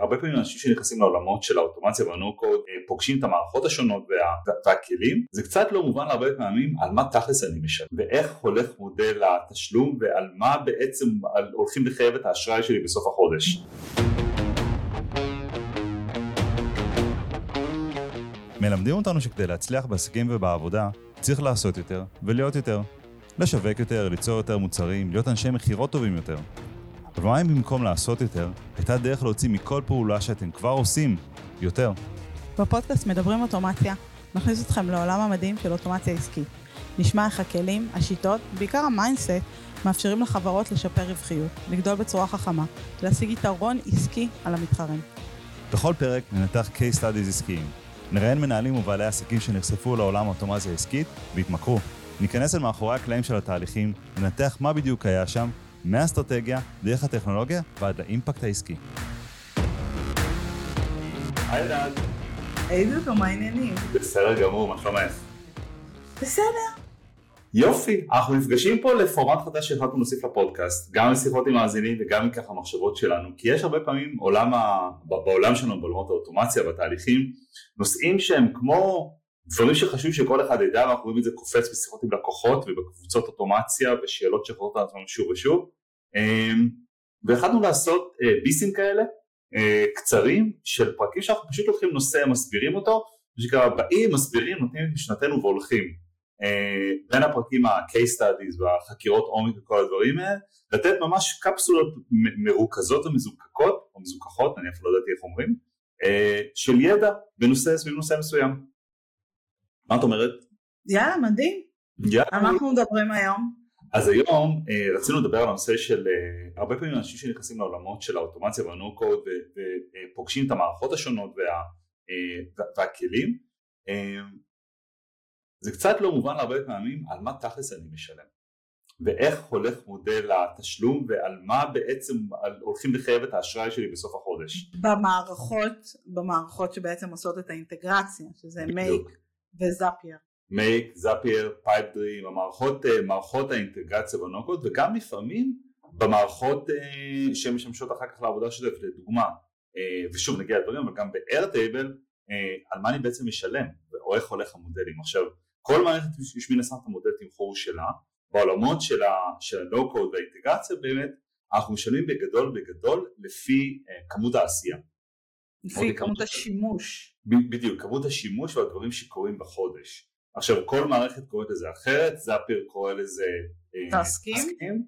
הרבה פעמים אנשים שנכנסים לעולמות של האוטומציה והנו קוד פוגשים את המערכות השונות וה, והכלים זה קצת לא מובן הרבה פעמים על מה תכלס אני משלם ואיך הולך מודל התשלום ועל מה בעצם הולכים לחייב את האשראי שלי בסוף החודש. מלמדים אותנו שכדי להצליח בעסקים ובעבודה צריך לעשות יותר ולהיות יותר. לשווק יותר, ליצור יותר מוצרים, להיות אנשי מכירות טובים יותר. אבל מה אם במקום לעשות יותר, הייתה דרך להוציא מכל פעולה שאתם כבר עושים יותר? בפודקאסט מדברים אוטומציה, נכניס אתכם לעולם המדהים של אוטומציה עסקית. נשמע איך הכלים, השיטות, בעיקר ה mindset, מאפשרים לחברות לשפר רווחיות, לגדול בצורה חכמה, להשיג יתרון עסקי על המתחרים. בכל פרק ננתח case studies עסקיים. נראיין מנהלים ובעלי עסקים שנחשפו לעולם האוטומציה העסקית והתמכרו. ניכנס אל מאחורי הקלעים של התהליכים, ננתח מה בדיוק היה שם, מהאסטרטגיה, דרך הטכנולוגיה ועד לאימפקט העסקי. היי אלעד. היי דודו, מה העניינים? בסדר גמור, מה שלומך? בסדר. יופי, אנחנו נפגשים פה לפורמט חדש שהחלטנו להוסיף לפודקאסט, גם לשיחות עם מאזינים וגם מככה מחשבות שלנו, כי יש הרבה פעמים עולם ה... בעולם שלנו, בעולמות האוטומציה, בתהליכים, נושאים שהם כמו דברים שחשוב שכל אחד ידע, ואנחנו רואים את זה קופץ בשיחות עם לקוחות ובקבוצות אוטומציה ושאלות שחוזרות על עצמם שוב ושוב, אמ, והחלטנו לעשות אה, ביסים כאלה, אה, קצרים, של פרקים שאנחנו פשוט לוקחים נושא, מסבירים אותו, מה שנקרא באים, מסבירים, נותנים את משנתנו והולכים. אה, בין הפרקים ה-case studies והחקירות עומק וכל הדברים האלה, לתת ממש קפסולות מרוכזות ומזוקקות, או מזוכחות, אני אפילו לא ידעתי איך אומרים, של ידע בנושא סביב נושא מסוים. מה את אומרת? יאללה, מדהים. יאללה. על מה אנחנו מדברים היום? אז היום אה, רצינו לדבר על הנושא של הרבה פעמים אנשים שנכנסים לעולמות של האוטומציה והנו קוד ופוגשים את המערכות השונות וה, והכלים זה קצת לא מובן הרבה פעמים על מה תכלס אני משלם ואיך הולך מודל התשלום ועל מה בעצם הולכים לחייב את האשראי שלי בסוף החודש. במערכות, במערכות שבעצם עושות את האינטגרציה, שזה מייק וזאפייר. מייק, זאפייר, פייפ דרים, המערכות, אה, מערכות האינטגרציה no-code וגם לפעמים במערכות אה, שמשמשות אחר כך לעבודה שוטפת, לדוגמה, אה, ושוב נגיע לדברים, אבל גם ב-Airtable, על מה אני בעצם משלם, או איך הולך המודלים. עכשיו, כל מערכת יש מן הסתם את המודל תמחור שלה, בעולמות של code והאינטגרציה באמת אנחנו משלמים בגדול בגדול לפי כמות העשייה. לפי כמות השימוש. בדיוק, כמות השימוש והדברים שקורים בחודש. עכשיו כל מערכת קוראת לזה אחרת, זאפר קורא לזה טסקים,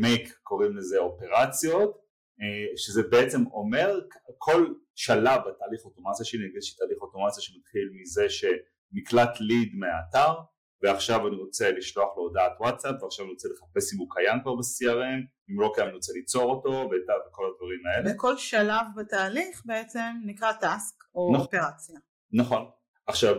מייק קוראים לזה אופרציות, uh, שזה בעצם אומר כל שלב בתהליך אוטומציה שלי, נגיד שתהליך אוטומציה שמתחיל מזה ש... נקלט ליד מהאתר ועכשיו אני רוצה לשלוח לו הודעת וואטסאפ ועכשיו אני רוצה לחפש אם הוא קיים כבר ב-CRM אם לא קיים אני רוצה ליצור אותו וכל הדברים האלה. וכל שלב בתהליך בעצם נקרא טאסק או נכון, אופרציה. נכון. עכשיו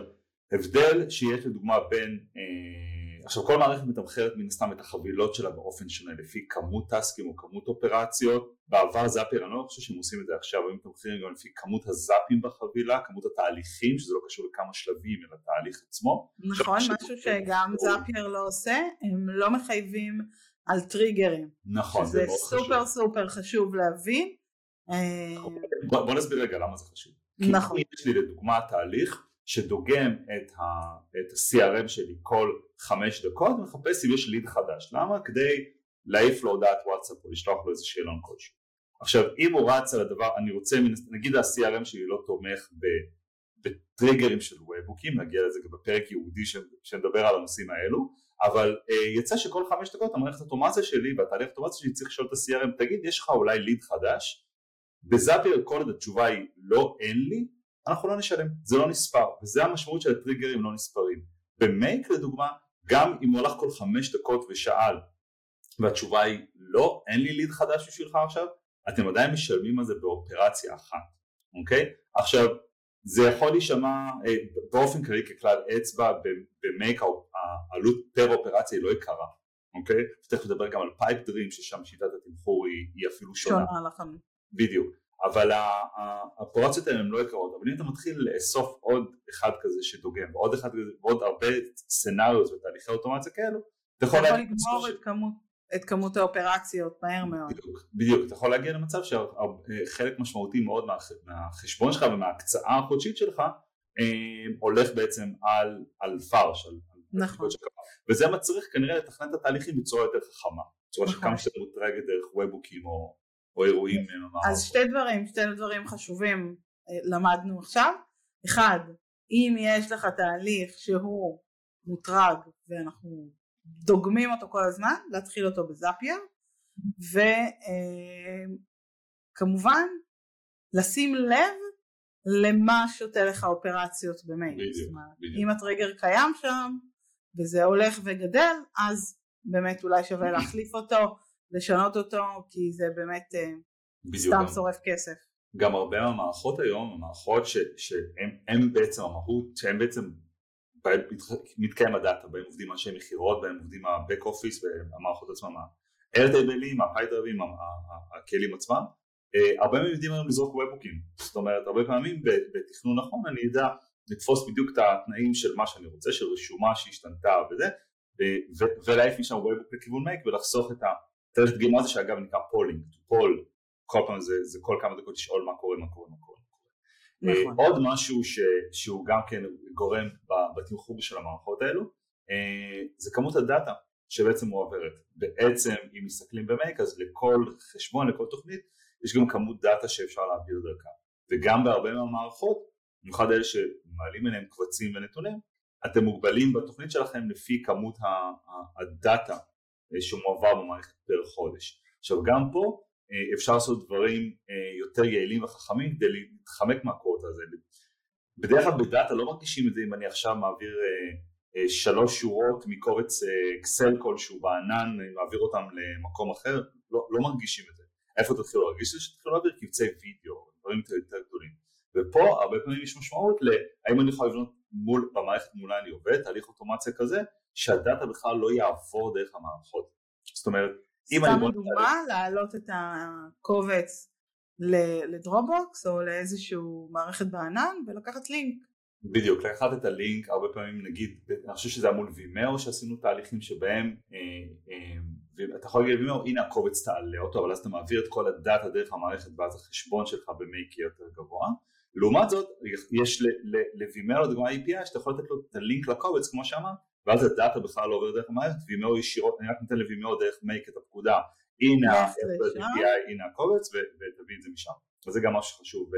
הבדל שיש לדוגמה בין אה, עכשיו כל מערכת מתמחרת מן הסתם את החבילות שלה באופן שונה לפי כמות טסקים או כמות אופרציות. בעבר זאפר אני לא חושב שהם עושים את זה עכשיו הם מתמחרים גם לפי כמות הזאפים בחבילה כמות התהליכים שזה לא קשור לכמה שלבים אלא תהליך עצמו. נכון משהו שגם זאפר לא עושה הם לא מחייבים על טריגרים. נכון זה סופר חשוב. סופר חשוב להבין. נכון. בוא, נסביר רגע למה זה חשוב. נכון. כי יש לי לדוגמה תהליך שדוגם את ה-CRM שלי כל חמש דקות ומחפש אם יש ליד חדש. למה? כדי להעיף לו הודעת וואטסאפ או לשלוח לו איזה שאלון כלשהו. עכשיו אם הוא רץ על הדבר, אני רוצה, נגיד ה-CRM שלי לא תומך בטריגרים של וובוקים, נגיע לזה גם בפרק ייעודי שמדבר על הנושאים האלו, אבל אה, יצא שכל חמש דקות המערכת האוטומציה שלי והתהליך האוטומציה שלי צריך לשאול את ה-CRM, תגיד יש לך אולי ליד חדש? בזאפיר כל התשובה היא לא אין לי, אנחנו לא נשלם, זה לא נספר, וזה המשמעות של הטריגרים לא נספרים. במייק לדוגמה, גם אם הוא הלך כל חמש דקות ושאל, והתשובה היא לא, אין לי ליד חדש בשבילך עכשיו, אתם עדיין משלמים על זה באופרציה אחת, אוקיי? עכשיו, זה יכול להישמע אה, באופן כללי ככלל אצבע, במייק העלות per אופרציה היא לא יקרה, אוקיי? תכף נדבר גם על פייפ דרים ששם שיטת התמחור היא, היא אפילו שונה. שונה לכם. בדיוק. אבל האופרציות האלה הן לא יקרות, אבל אם אתה מתחיל לאסוף עוד אחד כזה שדוגם ועוד אחד כזה ועוד הרבה scenarios ותהליכי אוטומציה כאלו, אתה יכול לגמור את כמות את כמות האופרציות מהר מאוד. בדיוק, בדיוק, אתה יכול להגיע למצב שחלק משמעותי מאוד מהחשבון שלך ומההקצאה החודשית שלך אה, הולך בעצם על, על פרש, על, נכון. וזה מצריך כנראה לתכנן את התהליכים בצורה יותר חכמה, בצורה נכון. שכמה שיותר מוטרגת דרך וובוקים או, או אירועים. אה, אז שתי דברים, שתי דברים חשובים אה, למדנו עכשיו. אחד, אם יש לך תהליך שהוא מוטרג ואנחנו דוגמים אותו כל הזמן, להתחיל אותו בזאפייר, וכמובן לשים לב למה שותה לך אופרציות במייל. בדיוק, בדיוק. אם הטריגר קיים שם וזה הולך וגדל, אז באמת אולי שווה להחליף אותו, לשנות אותו, כי זה באמת אה, סתם גם. שורף כסף. גם הרבה מהמערכות היום, המערכות שהן בעצם המהות, שהן בעצם מתקיים הדאטה, בהם עובדים אנשי מכירות, בהם עובדים ה-back office והמערכות עצמם, ה-airtableים, ה-pydraבים, הכלים עצמם, אה, הרבה מהם יודעים היום לזרוק וובוקים, זאת אומרת הרבה פעמים בתכנון נכון אני אדע לתפוס בדיוק את התנאים של מה שאני רוצה, של רשומה שהשתנתה וזה, ולהעיף משם וובוק לכיוון מייק ולחסוך את התהליך דגימה הזה שאגב נקרא polling, poll, כל פעם זה, זה כל כמה דקות לשאול מה קורה, מה קורה, מה קורה. נכון. עוד משהו ש, שהוא גם כן גורם בתמחור של המערכות האלו, אה, זה כמות ה data שבעצם מועברת. בעצם אם מסתכלים במייק אז לכל חשבון, לכל תוכנית, יש גם כמות data שאפשר להעביר דרכה. וגם בהרבה מהמערכות, במיוחד אלה שמעלים אליהם קבצים ונתונים, אתם מוגבלים בתוכנית שלכם לפי כמות הדאטה אה, שמועבר במערכת פר חודש. עכשיו גם פה אה, אפשר לעשות דברים אה, יותר יעילים וחכמים כדי להתחמק מהקורט הזה. בדרך כלל בדאטה לא מרגישים את זה אם אני עכשיו מעביר אה, שלוש שורות מקובץ אקסל כלשהו בענן, מעביר אותם למקום אחר, לא, לא מרגישים את זה. איפה תתחילו להרגיש את זה? שתתחילו להעביר קבצי וידאו, דברים יותר גדולים. ופה הרבה פעמים יש משמעות להאם אני יכול לבנות מול, במערכת מולה אני עובד, תהליך אוטומציה כזה, שהדאטה בכלל לא יעבור דרך המערכות. זאת אומרת, אם אני... סתם דוגמה, להעלות את הקובץ לדרופבוקס או לאיזשהו מערכת בענן ולקחת לינק. בדיוק, לקחת את הלינק, הרבה פעמים נגיד, אני חושב שזה היה מול וימאו שעשינו תהליכים שבהם, אה, אה, אתה יכול להגיד לוימאו, הנה הקובץ תעלה אותו, אבל אז אתה מעביר את כל הדאטה דרך המערכת ואז החשבון שלך במייק יהיה יותר גבוה. לעומת זאת, יש לוימאו לדוגמה API שאתה יכול לתת לו את הלינק לקובץ כמו שאמרת, ואז הדאטה בכלל לא עובר דרך המערכת, וימאו ישירות, אני רק נותן לוימאו דרך מייק את הפקודה, הנה ה-API, הנה הקובץ ותביא את זה משם. וזה גם משהו חשוב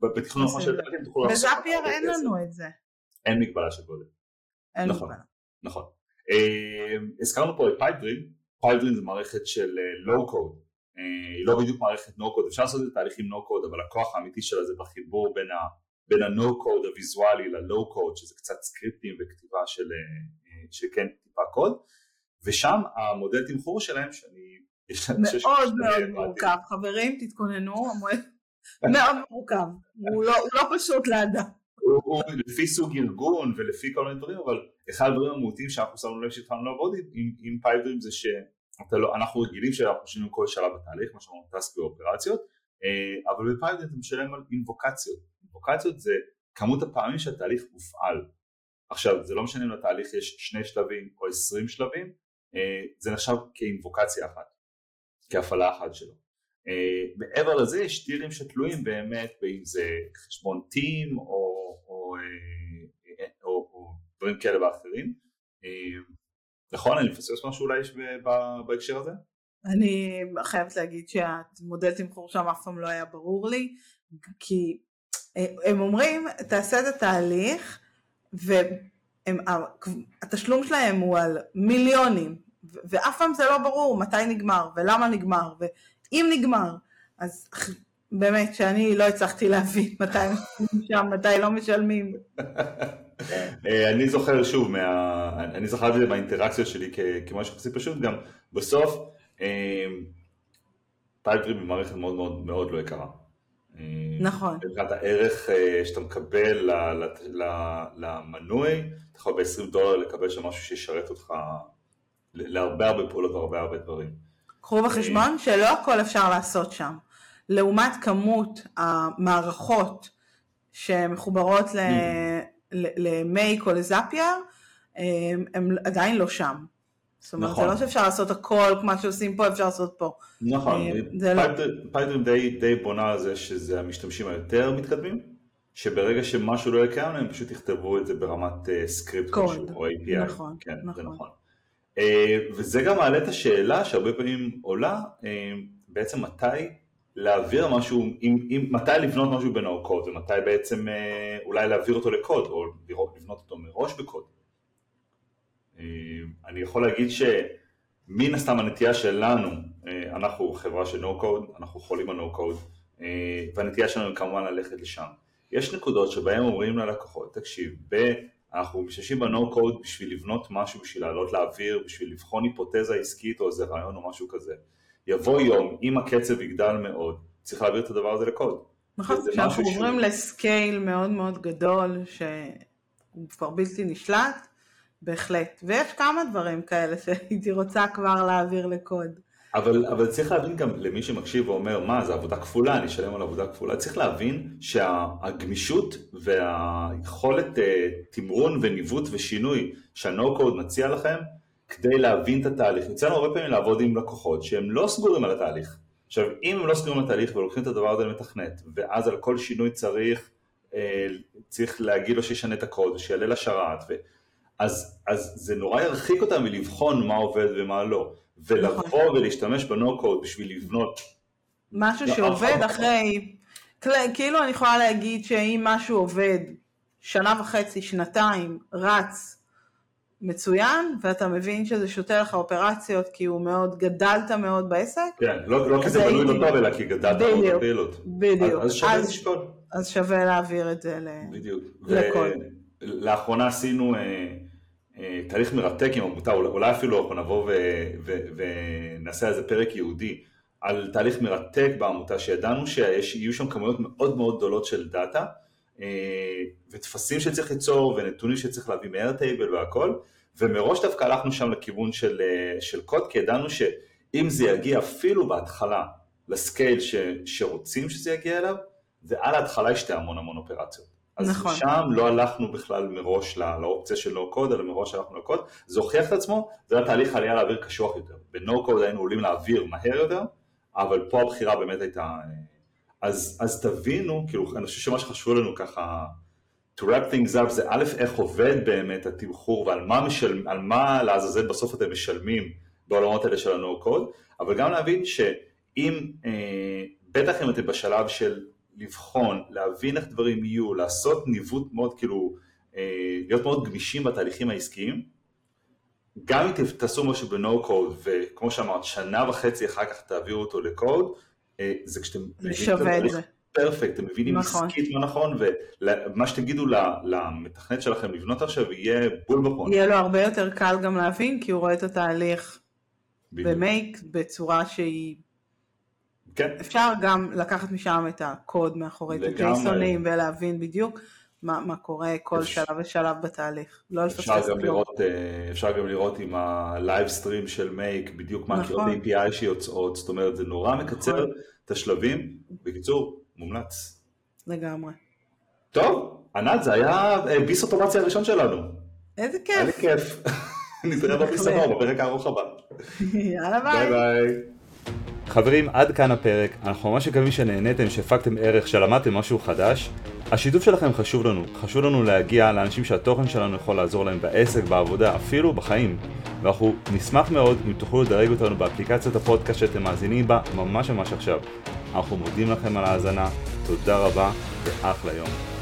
בתכנון כמו שאתם תוכלו לעשות. בזאפייר אין לנו את זה. אין מגבלה של גודל. אין נכון, מגבלה. נכון. הזכרנו פה את פייפדרים, פייפדרים זה מערכת של לואו קוד, היא לא בדיוק מערכת נו קוד, אפשר לעשות את התהליכים נו קוד, אבל הכוח האמיתי שלה זה בחיבור בין ה... בין ה-no code הוויזואלי ל-low code שזה קצת סקריפטים וכתיבה של, שכן טיפה קוד. ושם המודל תמחור שלהם שאני מאוד מאוד מורכב. חברים תתכוננו מאוד מורכב. הוא לא, לא פשוט לאדם. הוא, לפי סוג ארגון ולפי כל מיני דברים אבל אחד הדברים המהותיים שאנחנו שמנו לב שהתחלנו לעבוד עם, עם פייפדרים זה שאנחנו לא, רגילים שאנחנו משלמים כל שלב בתהליך מה שאמרנו טסק ואופרציות אבל בפייפדרים אתה משלם על אינבוקציות אינבוקציות זה כמות הפעמים שהתהליך מופעל. עכשיו זה לא משנה אם לתהליך יש שני שלבים או עשרים שלבים, אה, זה נחשב כאינבוקציה אחת, כהפעלה אחת שלו. אה, מעבר לזה יש טירים שתלויים באמת באם זה חשבון טים או, או, אה, או, או דברים כאלה ואחרים. נכון? אני מפספס משהו אולי בהקשר הזה? אני חייבת להגיד שהמודל תמחור שם אף פעם לא היה ברור לי, כי הם אומרים תעשה את התהליך והתשלום שלהם הוא על מיליונים ואף פעם זה לא ברור מתי נגמר ולמה נגמר ואם נגמר אז באמת שאני לא הצלחתי להבין מתי משלמים שם מתי לא משלמים. אני זוכר שוב, מה... אני זכרתי את זה באינטראקציות שלי כמשהו כזה פשוט גם בסוף פייפטרים היא מערכת מאוד מאוד מאוד לא יקרה. נכון. מבחינת הערך אה, שאתה מקבל למנוי, אתה יכול ב-20 דולר לקבל שם משהו שישרת אותך להרבה הרבה פעולות והרבה הרבה דברים. קחו בחשבון שלא הכל אפשר לעשות שם. לעומת כמות המערכות שמחוברות למייק או לזאפייר, הם עדיין לא שם. זאת אומרת, נכון. זה לא שאפשר לעשות הכל, מה שעושים פה אפשר לעשות פה. נכון, פייתון לא. די, די בונה על זה שזה המשתמשים היותר מתקדמים, שברגע שמשהו לא יהיה קיים הם פשוט יכתבו את זה ברמת סקריפט קוד, או API. נכון, כן, נכון. זה נכון. אה, וזה גם מעלה את השאלה שהרבה פעמים עולה, אה, בעצם מתי להעביר משהו, עם, עם, מתי לבנות משהו בנו קוד ומתי בעצם אה, אולי להעביר אותו לקוד או לבנות אותו מראש בקוד. אני יכול להגיד שמן הסתם הנטייה שלנו, אנחנו חברה של נו קוד, אנחנו חולים על נו קוד והנטייה שלנו היא כמובן ללכת לשם. יש נקודות שבהן אומרים ללקוחות, תקשיב, ב... אנחנו משתמשים בנו קוד בשביל לבנות משהו, בשביל לעלות לאוויר, בשביל לבחון היפותזה עסקית או איזה רעיון או משהו כזה. יבוא יום, אם הקצב יגדל מאוד, צריך להעביר את הדבר הזה לקוד. נכון, כשאנחנו עוברים לסקייל מאוד מאוד גדול, שהוא כבר בלתי נשלט, בהחלט. ויש כמה דברים כאלה שהייתי רוצה כבר להעביר לקוד. אבל, אבל צריך להבין גם למי שמקשיב ואומר, מה, זה עבודה כפולה, אני אשלם על עבודה כפולה, צריך להבין שהגמישות והיכולת uh, תמרון וניווט ושינוי קוד מציע לכם, כדי להבין את התהליך. יוצא לנו הרבה פעמים לעבוד עם לקוחות שהם לא סגורים על התהליך. עכשיו, אם הם לא סגורים על התהליך ולוקחים את הדבר הזה למתכנת, ואז על כל שינוי צריך, uh, צריך להגיד לו שישנה את הקוד, שיעלה לשרת, ו... אז, אז זה נורא ירחיק אותם מלבחון מה עובד ומה לא. ולבוא נכון. ולהשתמש בנו-קוד בשביל לבנות משהו שעובד אחרי, כאילו אני יכולה להגיד שאם משהו עובד שנה וחצי, שנתיים, רץ מצוין, ואתה מבין שזה שותה לך אופרציות כי הוא מאוד, גדלת מאוד בעסק. כן, לא, לא כי זה בנוי לא טוב, אלא כי גדלת מאוד בפעילות. בדיוק. אז שווה לשקול. אז שווה להעביר את זה בדיוק. לכל. לאחרונה עשינו... אה, אה, תהליך מרתק עם עמותה, אולי אפילו אנחנו נבוא ונעשה איזה פרק ייעודי על תהליך מרתק בעמותה שידענו שיהיו שם כמויות מאוד מאוד גדולות של דאטה וטפסים שצריך ליצור ונתונים שצריך להביא מ-Airtable והכל ומראש דווקא הלכנו שם לכיוון של, אה, של קוד כי ידענו שאם זה יגיע אפילו בהתחלה לסקייל ש, שרוצים שזה יגיע אליו זה על ההתחלה יש המון המון אופרציות אז נכון. שם לא הלכנו בכלל מראש לא, לאופציה של no code, אלא מראש הלכנו לקוד, זה הוכיח את עצמו, זה היה תהליך עלייה לאוויר קשוח יותר. ב-no code היינו עולים לאוויר מהר יותר, אבל פה הבחירה באמת הייתה... אז, אז תבינו, כאילו, אני חושב שמה שחשוב לנו ככה, to wrap things up, זה א', איך עובד באמת התמחור ועל מה, משל, מה לעזאזל בסוף אתם משלמים בעולמות האלה של ה-no code, אבל גם להבין שאם, אה, בטח אם אתם בשלב של לבחון, להבין איך דברים יהיו, לעשות ניווט מאוד כאילו, אה, להיות מאוד גמישים בתהליכים העסקיים, גם אם תעשו משהו קוד וכמו שאמרת שנה וחצי אחר כך תעבירו אותו אה, זה כשאתם מבינים את התהליך perfect, אתם מבינים נכון. עסקית מה נכון ומה שתגידו למתכנת שלכם לבנות עכשיו יהיה בול בפון. יהיה לו הרבה יותר קל גם להבין כי הוא רואה את התהליך במייק בצורה שהיא כן. אפשר גם לקחת משם את הקוד מאחורי את ה-JSONים ולהבין בדיוק מה, מה קורה כל אפשר, שלב ושלב בתהליך. לא לפספס כלום. אה, אפשר גם לראות עם ה live stream של מייק בדיוק מה נכון. API שיוצאות, זאת אומרת זה נורא מקצר נכון. את השלבים. בקיצור, מומלץ. לגמרי. טוב, ענת זה היה אה, ביס אוטומציה הראשון שלנו. איזה כיף. היה לי כיף. נתראה בביס הבא בפרק הארוך הבא. יאללה ביי. ביי ביי. חברים, עד כאן הפרק. אנחנו ממש מקווים שנהניתם, שהפקתם ערך, שלמדתם משהו חדש. השיתוף שלכם חשוב לנו. חשוב לנו להגיע לאנשים שהתוכן שלנו יכול לעזור להם בעסק, בעבודה, אפילו בחיים. ואנחנו נשמח מאוד אם תוכלו לדרג אותנו באפליקציית הפודקאסט שאתם מאזינים בה ממש ממש עכשיו. אנחנו מודים לכם על ההאזנה, תודה רבה ואחלה יום.